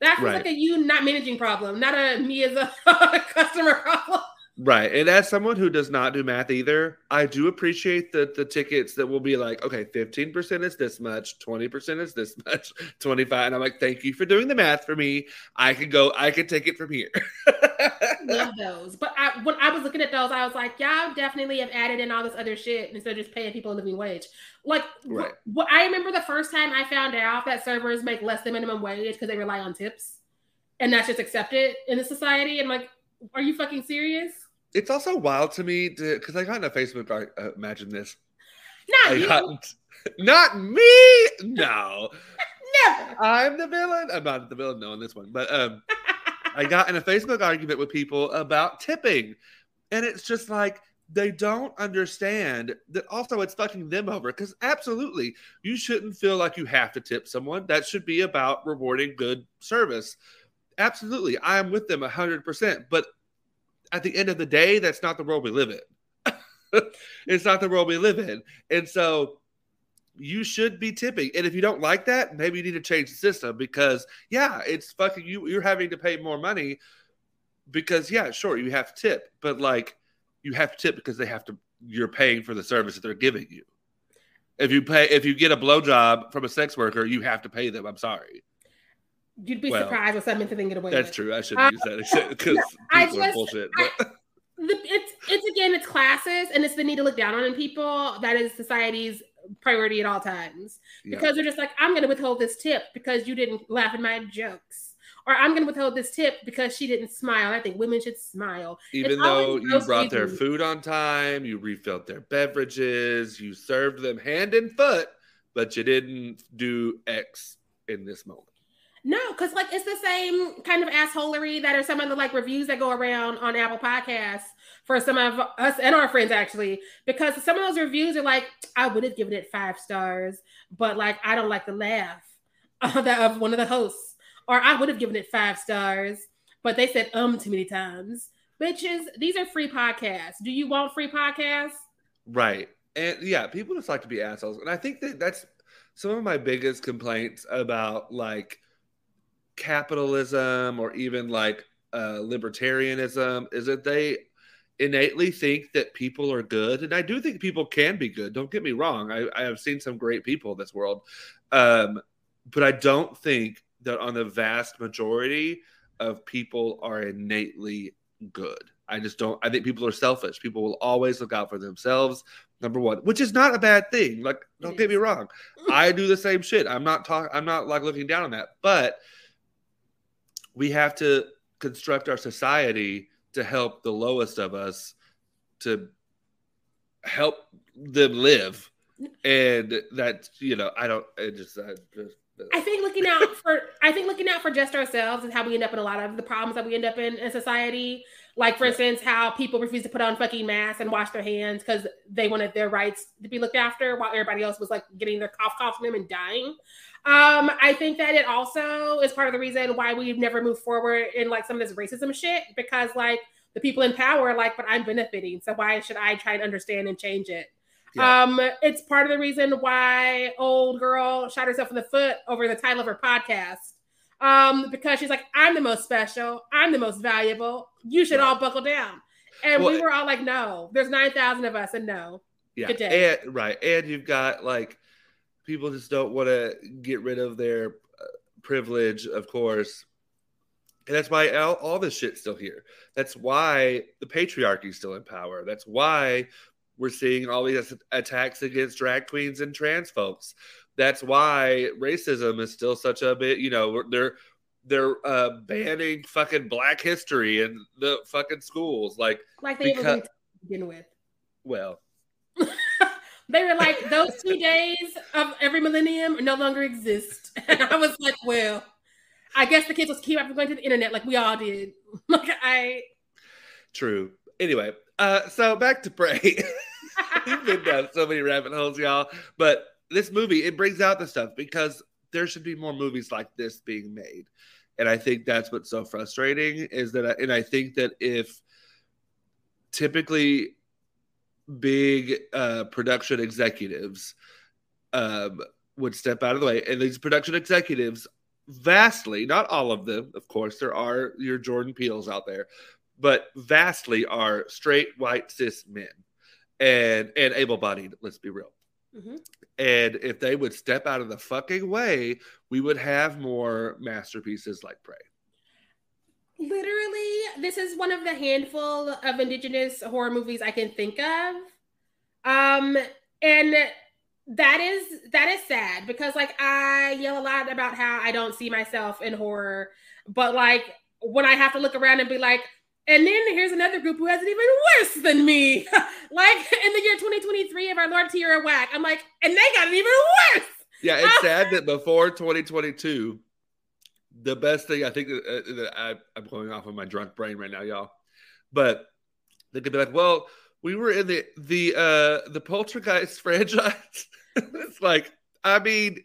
That feels right. like a you not managing problem, not a me as a customer problem. Right. And as someone who does not do math either, I do appreciate the the tickets that will be like, okay, 15% is this much, 20% is this (laughs) much, 25. And I'm like, thank you for doing the math for me. I can go, I can take it from here. (laughs) Love (laughs) those. But I, when I was looking at those, I was like, y'all definitely have added in all this other shit instead of just paying people a living wage. Like, right. what I remember the first time I found out that servers make less than minimum wage because they rely on tips. And that's just accepted in the society. And like, are you fucking serious? It's also wild to me because I got in a Facebook. Uh, imagine this. Not I you. Got, not me. No. Never. I'm the villain. I'm not the villain. No, in this one, but um, I got in a Facebook argument with people about tipping, and it's just like they don't understand that. Also, it's fucking them over because absolutely, you shouldn't feel like you have to tip someone. That should be about rewarding good service. Absolutely, I am with them hundred percent. But at the end of the day, that's not the world we live in. (laughs) it's not the world we live in. And so you should be tipping. And if you don't like that, maybe you need to change the system because yeah, it's fucking you you're having to pay more money because yeah, sure, you have to tip, but like you have to tip because they have to you're paying for the service that they're giving you. If you pay if you get a blowjob from a sex worker, you have to pay them. I'm sorry. You'd be well, surprised something to think it away. That's with. true. I shouldn't uh, use that because (laughs) no, people are bullshit. I, (laughs) the, it's it's again it's classes and it's the need to look down on people. That is society's priority at all times because yeah. they're just like I'm going to withhold this tip because you didn't laugh at my jokes. Or I'm going to withhold this tip because she didn't smile. I think women should smile. Even it's though you brought their food on time, you refilled their beverages, you served them hand and foot, but you didn't do X in this moment. No, because like it's the same kind of assholery that are some of the like reviews that go around on Apple Podcasts for some of us and our friends actually, because some of those reviews are like, I would have given it five stars, but like I don't like the laugh (laughs) of, of one of the hosts, or I would have given it five stars, but they said um too many times. Bitches, these are free podcasts. Do you want free podcasts? Right. And yeah, people just like to be assholes. And I think that that's some of my biggest complaints about like capitalism or even like uh, libertarianism is that they innately think that people are good and i do think people can be good don't get me wrong i, I have seen some great people in this world um, but i don't think that on the vast majority of people are innately good. I just don't i think people are selfish. People will always look out for themselves number one which is not a bad thing like don't get me wrong. (laughs) I do the same shit. I'm not talking i'm not like looking down on that but we have to construct our society to help the lowest of us to help them live and that you know i don't I just, I just I think looking out for I think looking out for just ourselves is how we end up in a lot of the problems that we end up in in society. Like, for instance, how people refuse to put on fucking masks and wash their hands because they wanted their rights to be looked after while everybody else was like getting their cough cough from them and dying. Um, I think that it also is part of the reason why we've never moved forward in like some of this racism shit because like the people in power are like, but I'm benefiting, so why should I try and understand and change it? Yeah. Um, it's part of the reason why old girl shot herself in the foot over the title of her podcast. Um, because she's like, I'm the most special, I'm the most valuable. You should right. all buckle down. And well, we were all like, no, there's nine thousand of us, and no. Yeah, and, right. And you've got like people just don't want to get rid of their uh, privilege, of course. And that's why all, all this shit's still here. That's why the patriarchy's still in power. That's why we're seeing all these attacks against drag queens and trans folks. That's why racism is still such a bit, you know, they're they're uh, banning fucking black history in the fucking schools. Like, like they because, to begin with. Well, they were like, those two days of every millennium no longer exist. And (laughs) I was like, well, I guess the kids will keep up going to the internet like we all did. (laughs) like I True. Anyway, uh, so back to Prey. (laughs) We've been down so many rabbit holes, y'all. But this movie, it brings out the stuff because there should be more movies like this being made. And I think that's what's so frustrating is that, I, and I think that if typically big uh, production executives um, would step out of the way, and these production executives vastly, not all of them, of course, there are your Jordan Peeles out there, but vastly are straight white cis men and and able-bodied. Let's be real. Mm-hmm. And if they would step out of the fucking way, we would have more masterpieces like Prey. Literally, this is one of the handful of indigenous horror movies I can think of. Um, and that is that is sad because like I yell a lot about how I don't see myself in horror, but like when I have to look around and be like, and then here's another group who has it even worse than me. (laughs) like in the year 2023 of our Lord Tierra Whack. I'm like, and they got it even worse. Yeah, it's (laughs) sad that before 2022, the best thing I think uh, that I, I'm going off of my drunk brain right now, y'all. But they could be like, well, we were in the the uh the Poltergeist (laughs) franchise. (laughs) it's like, I mean,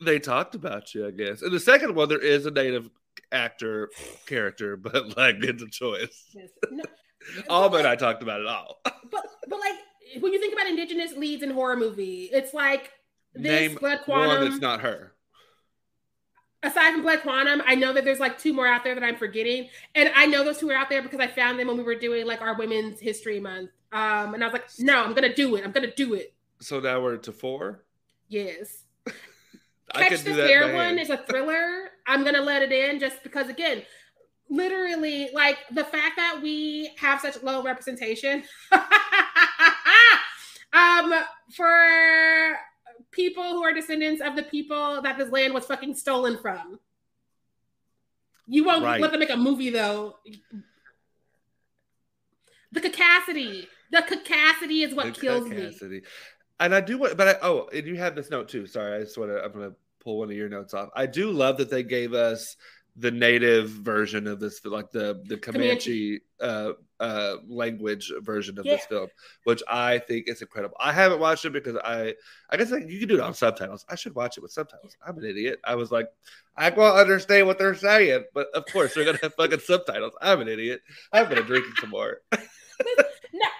they talked about you, I guess. And the second one, there is a native actor character, (laughs) but like it's a choice. Yes. No, all but I talked about it all. but but like when you think about indigenous leads in horror movie, it's like this Name Blood Quantum. One that's not her. Aside from Blood Quantum, I know that there's like two more out there that I'm forgetting, and I know those two are out there because I found them when we were doing like our Women's History Month. Um, and I was like, no, I'm gonna do it. I'm gonna do it. So now we're to four. Yes. (laughs) Catch the Fair one is a thriller. I'm gonna let it in just because, again, literally, like the fact that we have such low representation, (laughs) um, for people who are descendants of the people that this land was fucking stolen from. You won't right. let them make a movie though. The cacacity. The cacacity is what the kills cacacity. me. And I do want, but I, oh, and you have this note too. Sorry, I just want to. I'm going to pull one of your notes off. I do love that they gave us the native version of this, like the the Comanche. Uh, uh, language version of yeah. this film, which I think is incredible. I haven't watched it because I, I guess like, you can do it on subtitles. I should watch it with subtitles. I'm an idiot. I was like, I won't understand what they're saying, but of course they're gonna have fucking subtitles. I'm an idiot. I'm gonna drink some more. (laughs) no,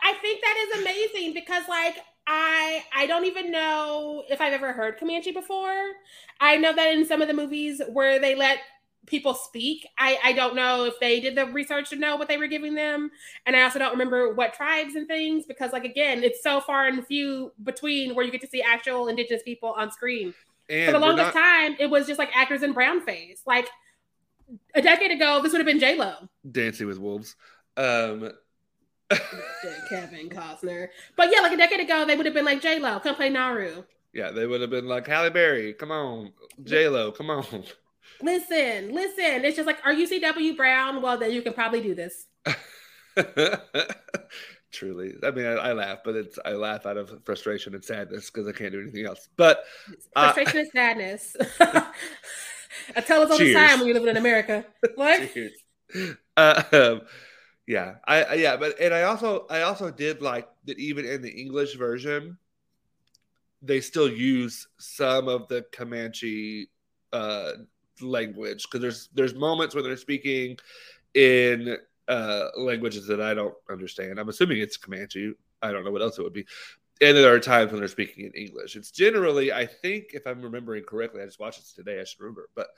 I think that is amazing because like I I don't even know if I've ever heard Comanche before. I know that in some of the movies where they let people speak, I I don't know if they did the research to know what they were giving them, and I also don't remember what tribes and things because like again, it's so far and few between where you get to see actual indigenous people on screen. And For the longest not... time, it was just like actors in brown face. Like a decade ago, this would have been J Lo dancing with wolves. Um, (laughs) Kevin Costner. But yeah, like a decade ago, they would have been like J Lo, come play Naru. Yeah, they would have been like Halle Berry, come on, J Lo, come on. Listen, listen. It's just like, are you C.W. Brown? Well, then you can probably do this. (laughs) Truly, I mean, I, I, laugh, but it's I laugh out of frustration and sadness because I can't do anything else. But uh, frustration and sadness. (laughs) (laughs) I tell us all cheers. the time when you're living in America. What? Uh, um, Yeah, I, I yeah, but and I also I also did like that even in the English version, they still use some of the Comanche uh, language because there's there's moments where they're speaking in uh, languages that I don't understand. I'm assuming it's Comanche. I don't know what else it would be. And there are times when they're speaking in English. It's generally, I think, if I'm remembering correctly, I just watched this today. I should remember, but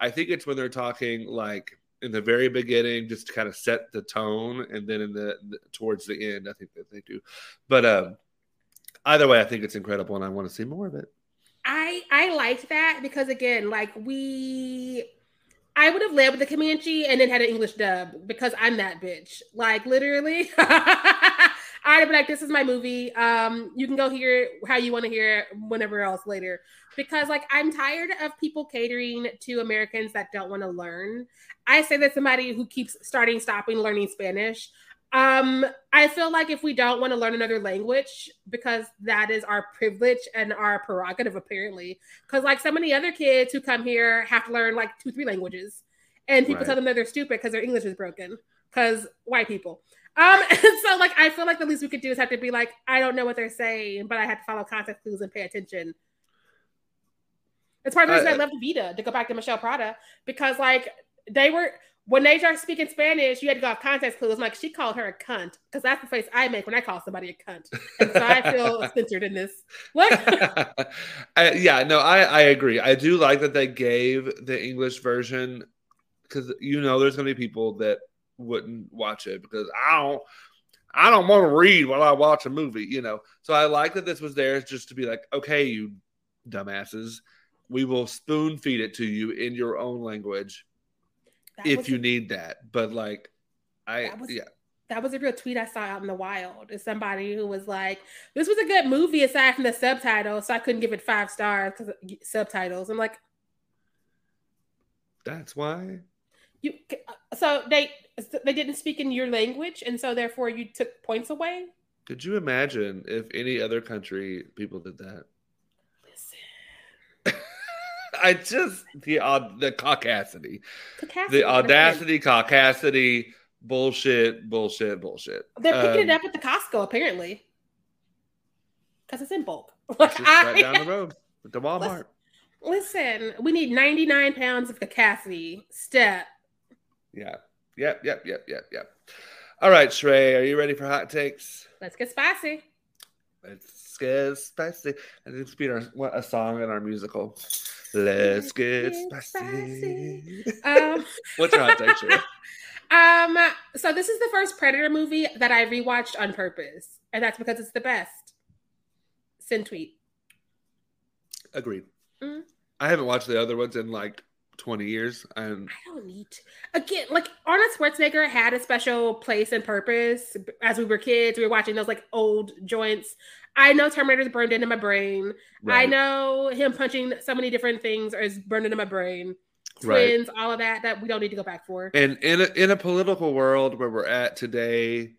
I think it's when they're talking like in the very beginning, just to kind of set the tone, and then in the, the towards the end, I think that they do. But um, either way, I think it's incredible, and I want to see more of it. I I liked that because again, like we I would have led with the Comanche and then had an English dub because I'm that bitch. Like literally. (laughs) I'd be like, this is my movie. Um, you can go hear it how you want to hear it whenever else later. Because like I'm tired of people catering to Americans that don't want to learn. I say that somebody who keeps starting, stopping, learning Spanish. Um, I feel like if we don't want to learn another language, because that is our privilege and our prerogative, apparently. Because like so many other kids who come here have to learn like two, three languages, and people right. tell them that they're stupid because their English is broken. Because white people. Um, (laughs) and so like I feel like the least we could do is have to be like, I don't know what they're saying, but I have to follow context clues and pay attention. It's part of the reason I, I love Vida to go back to Mishel Prada because like they were when they started speaking Spanish, you had to go off context clues. I'm like, she called her a cunt because that's the face I make when I call somebody a cunt. And so I feel (laughs) censored in this. What? (laughs) I, yeah, no, I, I agree. I do like that they gave the English version because you know there's going to be people that wouldn't watch it because I don't. I don't want to read while I watch a movie, you know. So I like that this was there just to be like, okay, you dumbasses, we will spoon feed it to you in your own language if you a, need that. But like, I was, yeah. That was a real tweet I saw out in the wild. Is somebody who was like, "This was a good movie aside from the subtitles, so I couldn't give it five stars because subtitles." I'm like, "That's why." You uh, so they they didn't speak in your language, and so therefore you took points away. Could you imagine if any other country people did that? I just the uh, the caucasity, the audacity, caucasity, bullshit, bullshit, bullshit. They're picking um, it up at the Costco apparently, because it's in bulk. (laughs) Like, just I, right down the road the Walmart. Listen, we need ninety nine pounds of caucasity. Step. Yeah. Yep. Yep. Yep. Yep. Yep. All right, Sharai, are you ready for hot takes? Let's get spicy. Let's get spicy. Think it's be our, a song in our musical. Let's get spicy. Um, (laughs) What's your hot take, Sharai? (laughs) Um, so this is the first Predator movie that I rewatched on purpose, and that's because it's the best. Send tweet. Agreed. Mm-hmm. I haven't watched the other ones in like 20 years and i don't need to. again like arnold schwarzenegger had a special place and purpose as we were kids we were watching those like old joints i know terminator's burned into my brain right. i know him punching so many different things is burned into my brain twins right. all of that that we don't need to go back for and in a, in a political world where we're at today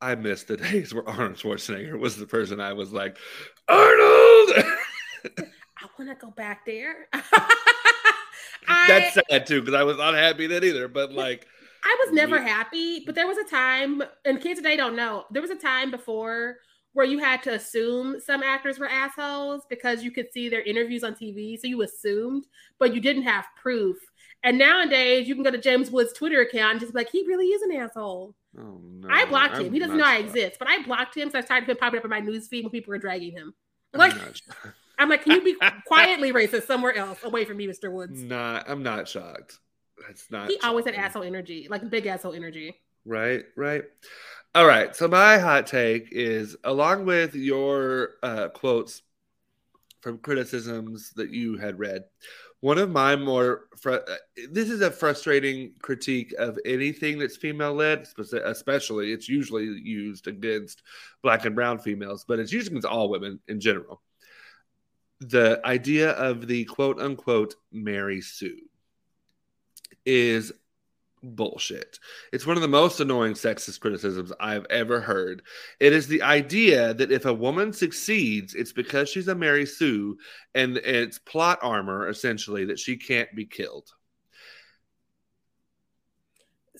i miss the (laughs) days where arnold schwarzenegger was the person i was like arnold (laughs) i want to go back there (laughs) That's sad too, because I was not happy then either. But like, I was never happy. But there was a time, and kids today don't know. There was a time before where you had to assume some actors were assholes because you could see their interviews on TV, so you assumed, but you didn't have proof. And nowadays, you can go to James Woods' Twitter account and just be like, he really is an asshole. Oh, no. I blocked I'm him. He doesn't know I exist, but I blocked him, so I started him popping up in my newsfeed when people were dragging him. Like, I'm like, can you be (laughs) quietly racist somewhere else away from me, Mr. Woods? Not, I'm not shocked. That's not. He always had asshole energy, like big asshole energy. Right, right. All right. So my hot take is, along with your uh, quotes from criticisms that you had read, one of my more fr- uh, this is a frustrating critique of anything that's female led, especially it's usually used against black and brown females, but it's used against all women in general the idea of the quote unquote Mary Sue is bullshit. It's one of the most annoying sexist criticisms I've ever heard. It is the idea that if a woman succeeds, it's because she's a Mary Sue and it's plot armor essentially that she can't be killed.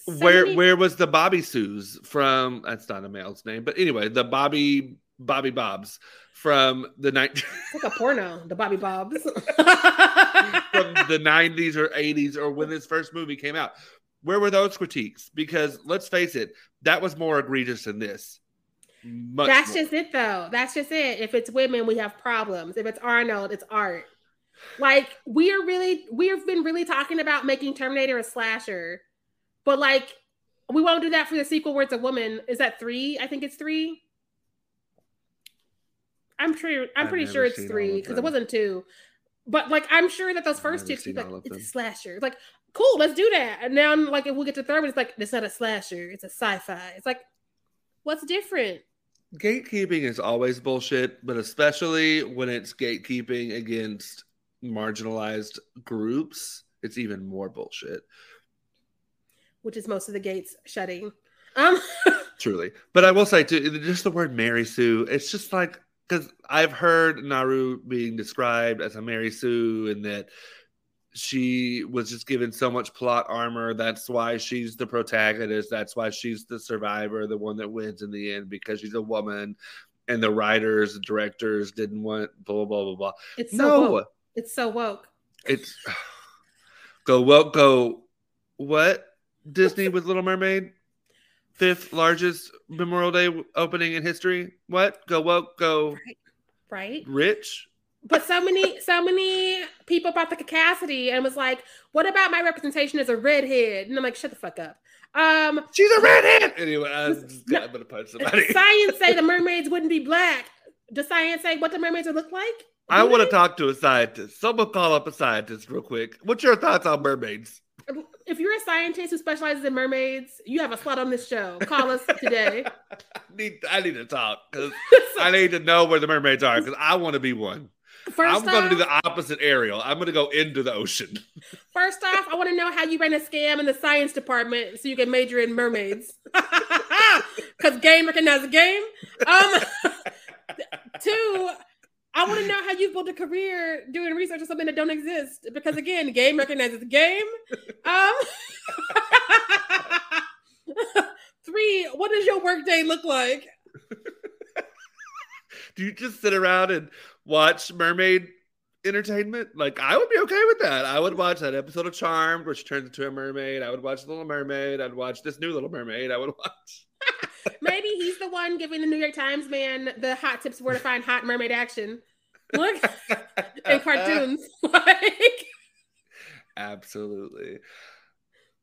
So where where was the Bobby Sues from? That's not a male's name, but anyway, the Bobby Bobby Bobs from the night It's like a porno, the Bobby Bobs. (laughs) from the nineties or eighties or when this first movie came out. Where were those critiques? Because let's face it, that was more egregious than this. Much That's more. just it, though. That's just it. If it's women, we have problems. If it's Arnold, it's art. Like we are really, we've been really talking about making Terminator a slasher, but like we won't do that for the sequel where it's a woman. Is that three? I think it's three. I'm sure. I'm I've pretty sure it's three because it wasn't two. But like, I'm sure that those first two, like, it's a slasher. It's like, cool, let's do that. And now, like, if we get to third one, it's like, it's not a slasher. It's a sci-fi. It's like, what's different? gatekeeping is always bullshit, but especially when it's gatekeeping against marginalized groups, it's even more bullshit. which is most of the gates shutting. Um, (laughs) Truly. But I will say too, just the word Mary Sue, it's just like because I've heard Naru being described as a Mary Sue and that she was just given so much plot armor. That's why she's the protagonist. That's why she's the survivor, the one that wins in the end because she's a woman. And the writers, directors didn't want blah blah blah blah. it's so No, woke. It's so woke. it's (sighs) go well go what Disney with Little Mermaid, fifth largest Memorial Day opening in history. What go woke go Right. rich? But so many, so many people bought the Cassidy and was like, "What about my representation as a redhead?" And I'm like, "Shut the fuck up." Um, She's a redhead. Anyway, I'm, just, No. I'm gonna punch somebody. (laughs) science say the mermaids wouldn't be black. Does science say what the mermaids would look like? I want to talk to a scientist. Someone call up a scientist real quick. What's your thoughts on mermaids? If you're a scientist who specializes in mermaids, you have a slot on this show. Call us today. (laughs) I need I need to talk because (laughs) I need to know where the mermaids are because I want to be one. First I'm going to do the opposite Ariel. I'm going to go into the ocean. (laughs) First off, I want to know how you ran a scam in the science department so you can major in mermaids. Because game recognizes game. Um, two, I want to know how you've built a career doing research on something that don't exist. Because again, game recognizes game. Um, (laughs) three, what does your workday look like? Do you just sit around and watch mermaid entertainment? Like I would be okay with that. I would watch that episode of Charmed she turns into a mermaid. I would watch Little Mermaid. I'd watch this new Little Mermaid. I would (laughs) watch. Maybe he's the one giving the New York Times man the hot tips where to find hot mermaid action. Look, (laughs) in cartoons. (laughs) like, Absolutely.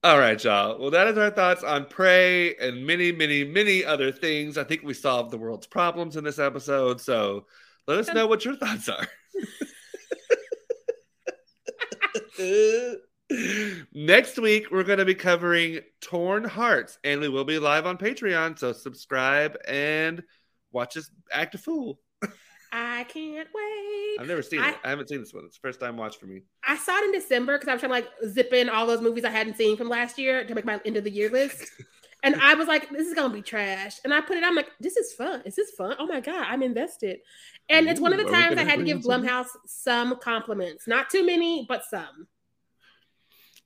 All right, y'all. Well, that is our thoughts on Prey and many, many, many other things. I think we solved the world's problems in this episode. So let us know what your thoughts are. (laughs) Next week, we're going to be covering Torn Hearts, and we will be live on Patreon. So subscribe and watch us act a fool. I can't wait. I've never seen I- it. I haven't seen this one. It's the first time watch for me. I saw it in December because I was trying to like zip in all those movies I hadn't seen from last year to make my end of the year list. (laughs) And I was like, this is gonna be trash. And I put it, I'm like, this is fun. Is this fun? Oh my God, I'm invested. And it's one of the times I had to give? Blumhouse some compliments. Not too many, but some.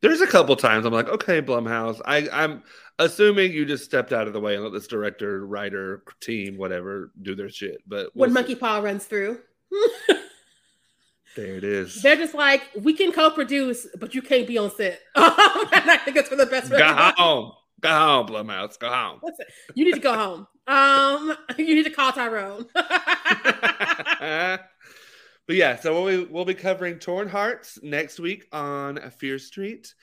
There's a couple times I'm like, okay, Blumhouse. I, I'm assuming you just stepped out of the way and let this director, writer, team, whatever, do their shit. But When we'll Monkey see. Paw runs through. there it is. They're just like, we can co-produce, but you can't be on set. (laughs) and I think it's for the best. Go everybody. home. Go home, Blumhouse. Go home. Listen, you need to go home. Um, (laughs) you need to call Tyrone. (laughs) but yeah, so we'll be, we'll be covering Torn Hearts next week on Fierce Street.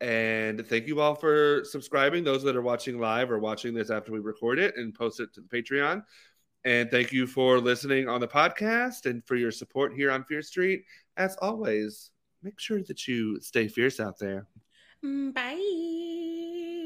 And thank you all for subscribing, those that are watching live or watching this after we record it and post it to the Patreon. And thank you for listening on the podcast and for your support here on Fierce Street. As always, make sure that you stay fierce out there. Mm, Bye.